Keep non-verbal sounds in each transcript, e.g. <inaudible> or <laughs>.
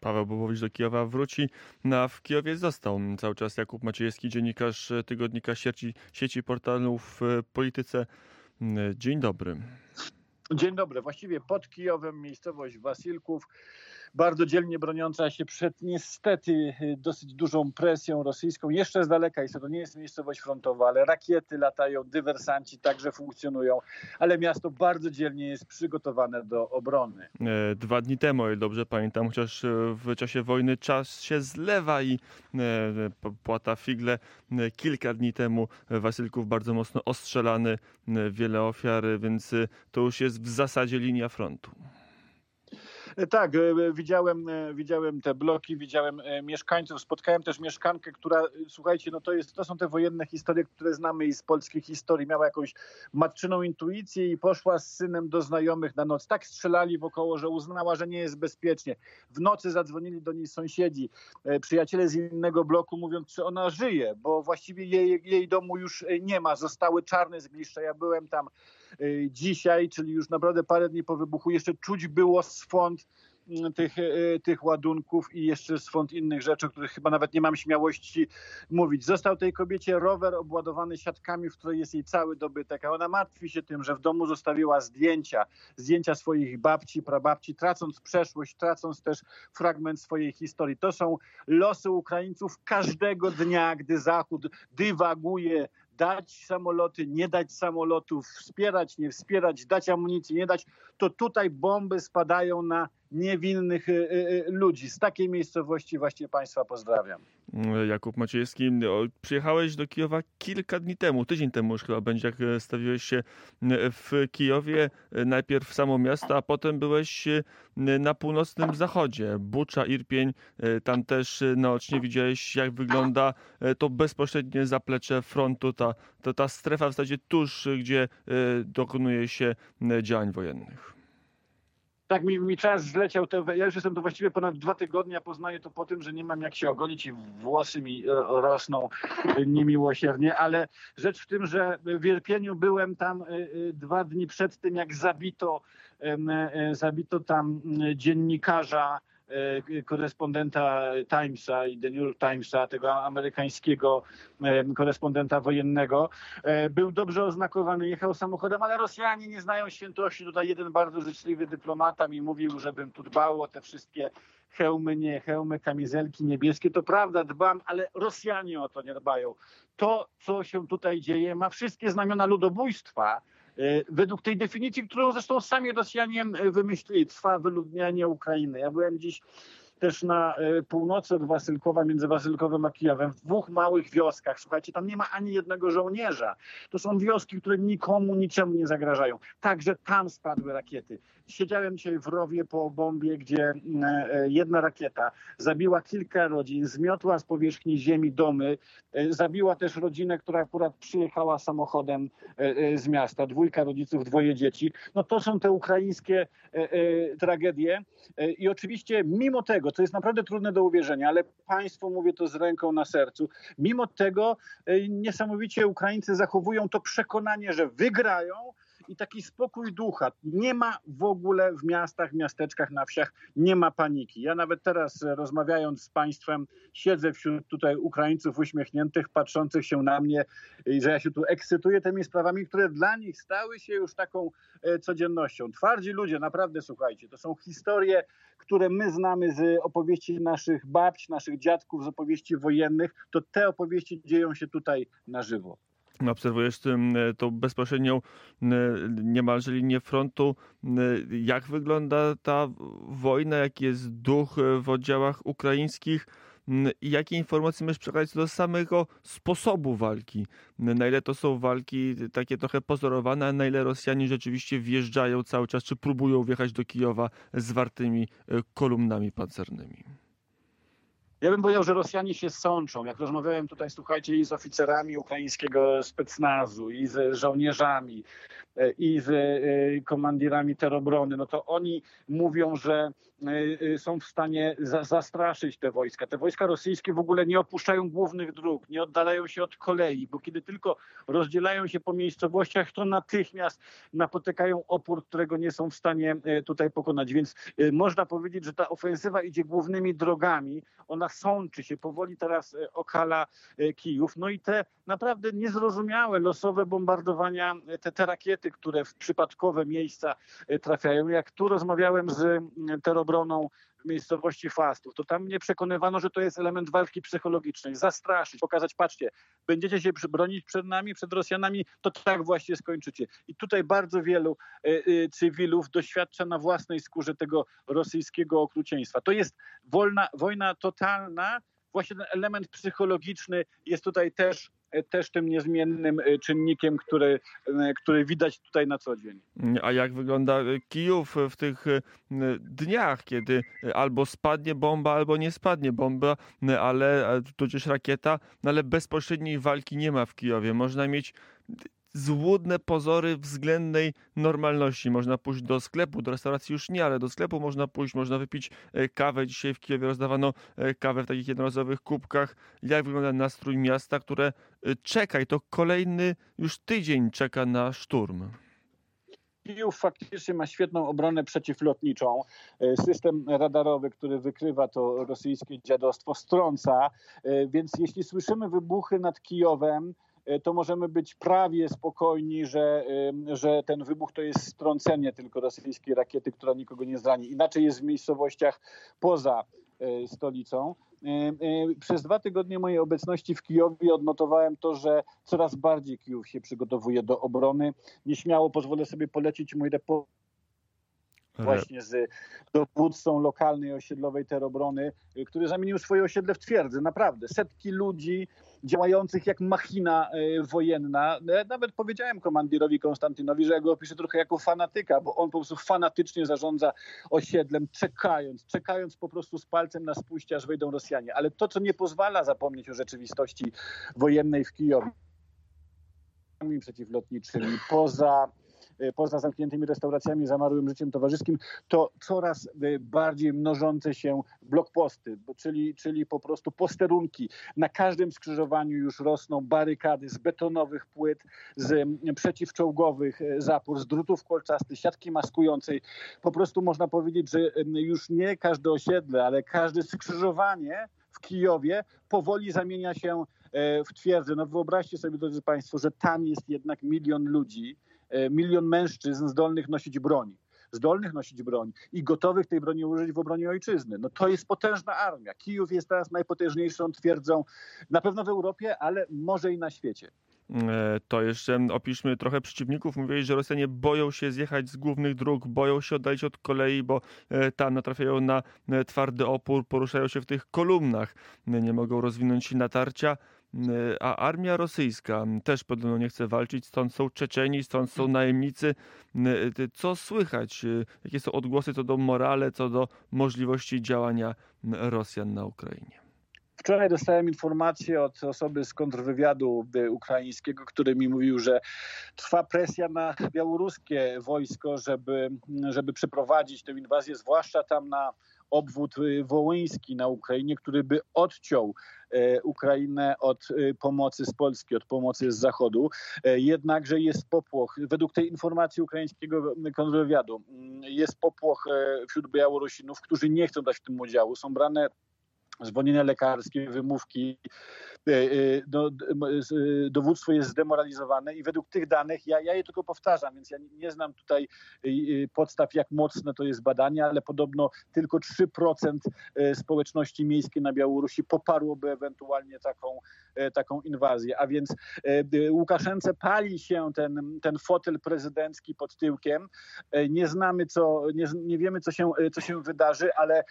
Paweł Bobowicz do Kijowa wróci, no a w Kijowie został cały czas Jakub Maciejewski, dziennikarz tygodnika sieci, sieci portalów Polityce. Dzień dobry. Dzień dobry. Właściwie pod Kijowem miejscowość Wasilków bardzo dzielnie broniąca się przed niestety y, dosyć dużą presją rosyjską. Jeszcze z daleka jest to nie jest miejscowość frontowa, ale rakiety latają, dywersanci także funkcjonują, ale miasto bardzo dzielnie jest przygotowane do obrony. E, dwa dni temu, o dobrze pamiętam, chociaż e, w czasie wojny czas się zlewa i e, płata figle. Kilka dni temu Wasylków bardzo mocno ostrzelany, wiele ofiar, więc to już jest w zasadzie linia frontu. E, tak, e, widziałem, e, widziałem te bloki, widziałem mieszkańców, spotkałem też mieszkankę, która, słuchajcie, no to, jest, to są te wojenne historie, które znamy i z polskiej historii. Miała jakąś matczyną intuicję i poszła z synem do znajomych na noc. Tak strzelali wokoło, że uznała, że nie jest bezpiecznie. W nocy zadzwonili do niej sąsiedzi, przyjaciele z innego bloku, mówiąc, czy ona żyje, bo właściwie jej, jej domu już nie ma. Zostały czarne zgliszcza. Ja byłem tam dzisiaj, czyli już naprawdę parę dni po wybuchu, jeszcze czuć było swąd mm, tych, e, tych ładunków i jeszcze swąd innych rzeczy, o których chyba nawet nie mam śmiałości mówić. Został tej kobiecie rower obładowany siatkami, w której jest jej cały dobytek, a ona martwi się tym, że w domu zostawiła zdjęcia, zdjęcia swoich babci, prababci, tracąc przeszłość, tracąc też fragment swojej historii. To są losy Ukraińców każdego dnia, gdy Zachód dywaguje dać samoloty, nie dać samolotów, wspierać, nie wspierać, dać amunicję, nie dać, to tutaj bomby spadają na niewinnych y, y, y, ludzi. Z takiej miejscowości właśnie Państwa pozdrawiam. Jakub Maciejewski, przyjechałeś do Kijowa kilka dni temu, tydzień temu już chyba będzie, jak stawiłeś się w Kijowie, najpierw w samo miasto, a potem byłeś na północnym zachodzie, Bucza, Irpień, tam też naocznie widziałeś, jak wygląda to bezpośrednie zaplecze frontu, ta, ta, ta strefa w zasadzie tuż, gdzie dokonuje się działań wojennych tak mi, mi czas zleciał. Te, ja już jestem tu właściwie ponad dwa tygodnie, a poznaję to po tym, że nie mam jak się ogolić i włosy mi e, rosną <laughs> niemiłosiernie, ale rzecz w tym, że w Wierpieniu byłem tam e, e, dwa dni przed tym, jak zabito, zabito tam dziennikarza E, korespondenta Timesa i The New York Timesa, tego amerykańskiego e, korespondenta wojennego. E, był dobrze oznakowany, jechał samochodem, ale Rosjanie nie znają świętości. Tutaj jeden bardzo życzliwy dyplomata mi mówił, żebym tu dbał o te wszystkie hełmy, nie hełmy, kamizelki niebieskie. To prawda, dbam, ale Rosjanie o to nie dbają. To, co się tutaj dzieje, ma wszystkie znamiona ludobójstwa E, według tej definicji, którą zresztą sami Rosjanie e, wymyślili, trwa wyludnianie Ukrainy. Ja byłem dziś też na e, północy od Wasylkowa, między Wasylkowem a Kijowem, w dwóch małych wioskach. Słuchajcie, tam nie ma ani jednego żołnierza. To są wioski, które nikomu, niczemu nie zagrażają. Także tam spadły rakiety. Siedziałem dzisiaj w rowie po bombie, gdzie e, jedna rakieta zabiła kilka rodzin, zmiotła z powierzchni ziemi domy, e, zabiła też rodzinę, która akurat przyjechała samochodem z miasta. Dwójka rodziców, dwoje dzieci. No to są te ukraińskie tragedie. I oczywiście mimo tego, co jest naprawdę trudne do uwierzenia, ale państwo mówię to z ręką na sercu. Mimo tego e, niesamowicie Ukraińcy zachowują to przekonanie, że wygrają, i taki spokój ducha. Nie ma w ogóle w miastach, miasteczkach, na wsiach, nie ma paniki. Ja nawet teraz e, rozmawiając z państwem, siedzę wśród tutaj Ukraińców uśmiechniętych, patrzących się na mnie, że ja się tu ekscytuję tymi sprawami, które dla nich stały się już taką e, codziennością. Twardzi ludzie, naprawdę słuchajcie, to są historie, które my znamy z opowieści naszych babć, naszych dziadków, z opowieści wojennych, to te opowieści dzieją się tutaj na żywo obserwujesz tą bezpośrednią niemalże linię frontu. Jak wygląda ta wojna, jaki jest duch w oddziałach ukraińskich i jakie informacje możesz przekazać do samego sposobu walki? Na ile to są walki takie trochę pozorowane, a na ile Rosjanie rzeczywiście wjeżdżają cały czas, czy próbują wjechać do Kijowa zwartymi e, kolumnami pancernymi? Ja bym powiedział, że Rosjanie się sączą. Jak rozmawiałem tutaj, słuchajcie, i z oficerami ukraińskiego specnazu, i z żołnierzami, e, i z e, komandirami terobrony, no to oni mówią, że e, są w stanie za, zastraszyć te wojska. Te wojska rosyjskie w ogóle nie opuszczają głównych dróg, nie oddalają się od kolei, bo kiedy tylko rozdzielają się po miejscowościach, to natychmiast napotykają opór, którego nie są w stanie tutaj pokonać. Więc można powiedzieć, że ta ofensywa idzie głównymi drogami. Ona sączy się, powoli teraz e, okala e, Kijów. No i te naprawdę niezrozumiałe, losowe bombardowania, e, te, te rakiety, które w przypadkowe miejsca trafiają. Jak tu rozmawiałem z terobroną w miejscowości Fastów, to tam mnie przekonywano, że to jest element walki psychologicznej, zastraszyć, pokazać, patrzcie, będziecie się bronić przed nami, przed Rosjanami, to tak właśnie skończycie. I tutaj bardzo wielu y, cywilów doświadcza na własnej skórze tego rosyjskiego okrucieństwa. To jest wolna, wojna totalna, właśnie ten element psychologiczny jest tutaj też też tym niezmiennym e, czynnikiem, który, e, który widać tutaj na co dzień. A jak wygląda Kijów w tych e, dniach, kiedy albo spadnie bomba, albo nie spadnie bomba, ale tudzież rakieta, no ale bezpośredniej walki nie ma w Kijowie. Można mieć złudne pozory względnej normalności. Można pójść do sklepu, do restauracji już nie, ale do sklepu można pójść, można wypić e, kawę. Dzisiaj w Kijowie rozdawano e, kawę w takich jednorazowych kubkach. Jak wygląda nastrój miasta, które e, czeka i to kolejny już tydzień czeka na szturm. Kijów faktycznie ma świetną obronę przeciwlotniczą. System radarowy, który wykrywa to rosyjskie dziadostwo, strąca. Więc jeśli słyszymy wybuchy nad Kijowem, to możemy być prawie spokojni, że, że ten wybuch to jest strącenie tylko rosyjskiej rakiety, która nikogo nie zrani. Inaczej jest w miejscowościach poza e, stolicą. E, przez dwa tygodnie mojej obecności w Kijowie odnotowałem to, że coraz bardziej Kijów się przygotowuje do obrony. Nieśmiało pozwolę sobie polecić mój report właśnie z dowódcą lokalnej osiedlowej terobrony, który zamienił swoje osiedle w twierdzę. Naprawdę, setki ludzi działających jak machina e, wojenna. E, nawet powiedziałem komandirowi Konstantynowi, że ja go opiszę trochę jako fanatyka, bo on po prostu fanatycznie zarządza osiedlem, czekając, czekając po prostu z palcem na spuście, aż wejdą Rosjanie. Ale to, co nie pozwala zapomnieć o rzeczywistości wojennej w Kijowie, przeciwlotniczymi, poza poza zamkniętymi restauracjami, zamarłym życiem towarzyskim, to coraz e, bardziej mnożące się blokposty, czyli, czyli po prostu posterunki. Na każdym skrzyżowaniu już rosną barykady z betonowych płyt, z przeciwczołgowych e, zapór, z drutów kolczastych, siatki maskującej. Po prostu można powiedzieć, że już nie każde osiedle, ale każde skrzyżowanie w Kijowie powoli zamienia się w twierdzę. No wyobraźcie sobie, drodzy Państwo, że tam jest jednak milion ludzi, milion mężczyzn zdolnych nosić broń zdolnych nosić broń i gotowych tej broni użyć w obronie ojczyzny. No to jest potężna armia. Kijów jest teraz najpotężniejszą twierdzą na pewno w Europie, ale może i na świecie. E, to jeszcze opiszmy trochę przeciwników. Mówili, że Rosjanie boją się zjechać z głównych dróg, boją się oddalić od kolei, bo e, tam natrafiają na twardy opór, poruszają się w tych kolumnach, nie mogą rozwinąć się natarcia. E, a armia rosyjska też podobno nie chce walczyć, stąd są Czeczeni, stąd są najemnicy. E, co słychać? E, jakie są odgłosy co do morale, co do możliwości działania Rosjan na Ukrainie? Wczoraj dostałem informację od osoby z kontrwywiadu ukraińskiego, który mi mówił, że trwa presja na białoruskie wojsko, żeby, żeby przeprowadzić tę inwazję, zwłaszcza tam na obwód wołyński na Ukrainie, który by odciął e, Ukrainę od y, pomocy z Polski, od pomocy z Zachodu. E, jednakże jest popłoch, według tej informacji ukraińskiego kontrwywiadu, jest popłoch e, wśród Białorusinów, którzy nie chcą dać w tym udziału. Są brane zwolnienia lekarskie, wymówki, e, e, no, e, dowództwo jest zdemoralizowane i według tych danych, ja, ja je tylko powtarzam, więc ja nie znam tutaj podstaw, jak mocne to jest badanie, ale podobno tylko 3% społeczności miejskiej na Białorusi poparłoby ewentualnie taką, taką inwazję. A więc Łukaszence pali się ten, ten fotel prezydencki pod tyłkiem. Nie znamy, co, nie, nie wiemy, co się, co się wydarzy, ale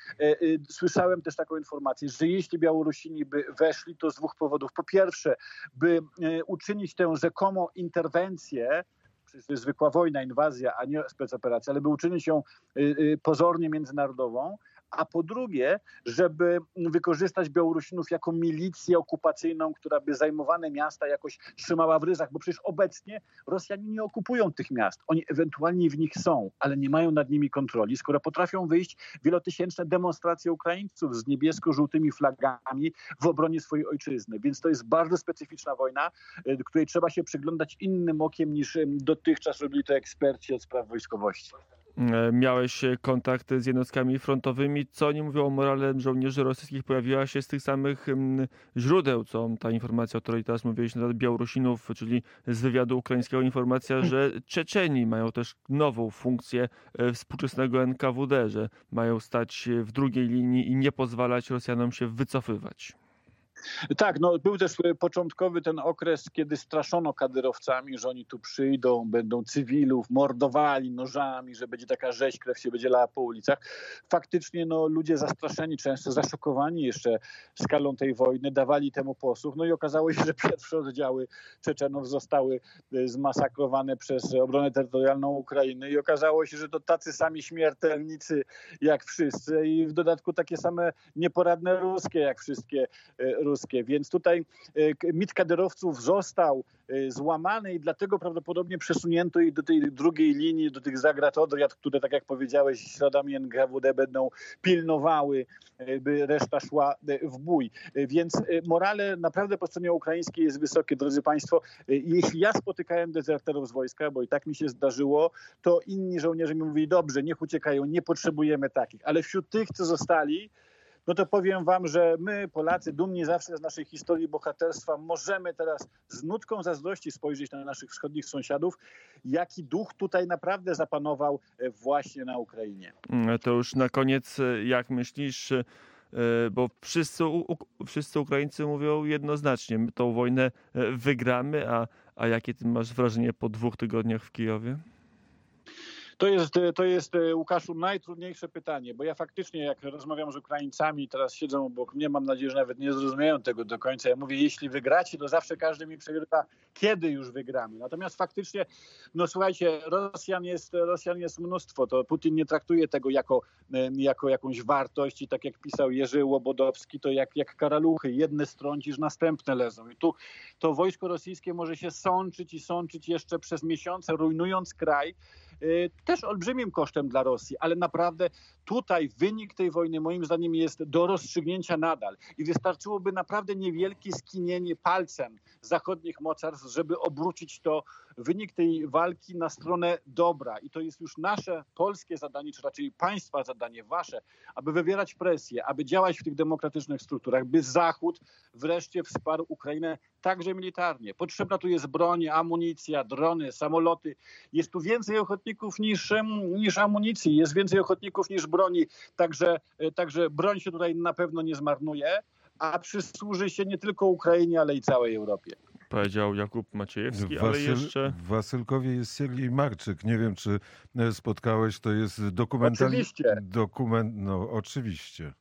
słyszałem też taką informację, że jeśli Białorusini by weszli, to z dwóch powodów. Po pierwsze, by e, uczynić tę rzekomą interwencję, przecież to jest zwykła wojna, inwazja, a nie specoperacja, ale by uczynić ją e, e, pozornie międzynarodową, a po drugie, żeby wykorzystać Białorusinów jako milicję okupacyjną, która by zajmowane miasta jakoś trzymała w ryzach, bo przecież obecnie Rosjanie nie okupują tych miast. Oni ewentualnie w nich są, ale nie mają nad nimi kontroli, skoro potrafią wyjść wielotysięczne demonstracje Ukraińców z niebiesko-żółtymi flagami w obronie swojej ojczyzny. Więc to jest bardzo specyficzna wojna, y, której trzeba się przyglądać innym okiem niż y, dotychczas robili to eksperci od spraw wojskowości. E, miałeś kontakt z jednostkami frontowymi. Co oni mówią o morale żołnierzy rosyjskich? Pojawiła się z tych samych mm, źródeł, co ta informacja, o której teraz mówiłeś, na Białorusinów, czyli z wywiadu ukraińskiego, informacja, że Czeczeni mają też nową funkcję e, współczesnego NKWD, że mają stać w drugiej linii i nie pozwalać Rosjanom się wycofywać. Tak, no był też e, początkowy ten okres, kiedy straszono kadyrowcami, że oni tu przyjdą, będą cywilów, mordowali nożami, że będzie taka rzeź, krew się będzie lała po ulicach. Faktycznie no, ludzie zastraszeni, często zaszokowani jeszcze skalą tej wojny, dawali temu posłuch. No i okazało się, że pierwsze oddziały Czeczenów zostały e, zmasakrowane przez obronę terytorialną Ukrainy i okazało się, że to tacy sami śmiertelnicy jak wszyscy i w dodatku takie same nieporadne ruskie jak wszystkie ruskie ruskie. Więc tutaj e, mit kaderowców został e, złamany i dlatego prawdopodobnie przesunięto ich do tej drugiej linii, do tych zagrat Odriad, które, tak jak powiedziałeś, śladami NKWD będą pilnowały, e, by reszta szła w bój. Więc morale naprawdę po stronie ukraińskiej jest wysokie, drodzy Państwo. Jeśli ja spotykałem dezerterów z wojska, bo i tak mi się zdarzyło, to inni żołnierze mi mówili, dobrze, niech uciekają, nie potrzebujemy takich. Ale wśród tych, co zostali, no to powiem wam, że my, Polacy, dumni zawsze z naszej historii bohaterstwa, możemy teraz z nutką zazdrości spojrzeć na naszych wschodnich sąsiadów, jaki duch tutaj naprawdę zapanował e, właśnie na Ukrainie. Mm, to już na koniec, e, jak myślisz, e, bo wszyscy, wszyscy Ukraińcy mówią jednoznacznie, my tą wojnę wygramy, a, a jakie ty masz wrażenie po dwóch tygodniach w Kijowie? To jest, to jest, e, Łukaszu, najtrudniejsze pytanie, bo ja faktycznie, jak rozmawiam z Ukraińcami, teraz siedzą obok mnie, mam nadzieję, że nawet nie zrozumieją tego do końca. Ja mówię, jeśli wygracie, to zawsze każdy mi przegrywa, kiedy już wygramy. Natomiast faktycznie, no słuchajcie, Rosjan jest, Rosjan jest mnóstwo. To Putin nie traktuje tego jako, e, jako jakąś wartość i tak jak pisał Jerzy Łobodowski, to jak, jak karaluchy, jedne strącisz, następne lezą. I tu to wojsko rosyjskie może się sączyć i sączyć jeszcze przez miesiące, rujnując kraj, też olbrzymim kosztem dla Rosji, ale naprawdę tutaj wynik tej wojny moim zdaniem jest do rozstrzygnięcia nadal. I wystarczyłoby naprawdę niewielkie skinienie palcem zachodnich mocarstw, żeby obrócić to wynik tej walki na stronę dobra i to jest już nasze polskie zadanie, czy raczej państwa zadanie, wasze, aby wywierać presję, aby działać w tych demokratycznych strukturach, by Zachód wreszcie wsparł Ukrainę także militarnie. Potrzebna tu jest broń, amunicja, drony, samoloty. Jest tu więcej ochotników niż, niż amunicji, jest więcej ochotników niż broni, także, także broń się tutaj na pewno nie zmarnuje, a przysłuży się nie tylko Ukrainie, ale i całej Europie powiedział Jakub Maciejewski, Wasyl, ale jeszcze... W Wasylkowie jest Siergiej Marczyk. Nie wiem, czy e, spotkałeś, to jest dokumentalny... Oczywiście. Dokument, no oczywiście.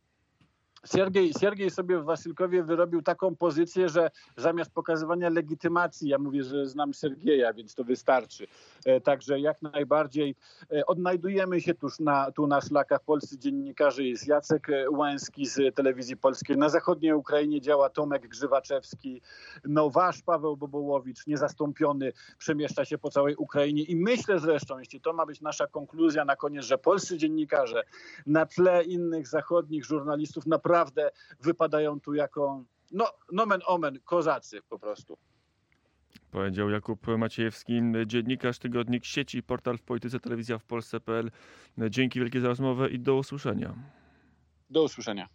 Siergiej, Siergiej sobie w Wasylkowie wyrobił taką pozycję, że zamiast pokazywania legitymacji, ja mówię, że znam Sergieja, więc to wystarczy. E, także jak najbardziej e, odnajdujemy się tuż na, tu na szlakach polscy dziennikarze. Jest Jacek e, Łęski z Telewizji Polskiej. Na zachodniej Ukrainie działa Tomek Grzywaczewski. No wasz Paweł Bobołowicz, niezastąpiony, przemieszcza się po całej Ukrainie. I myślę zresztą, jeśli to ma być nasza konkluzja na koniec, że polscy dziennikarze na tle innych zachodnich żurnalistów naprawdę naprawdę wypadają tu jako, no, nomen omen, kozacy po prostu. Powiedział Jakub Maciejewski, dziennikarz, tygodnik sieci, portal w polityce, telewizja w Polsce.pl. Dzięki wielkie za rozmowę i do usłyszenia. Do usłyszenia.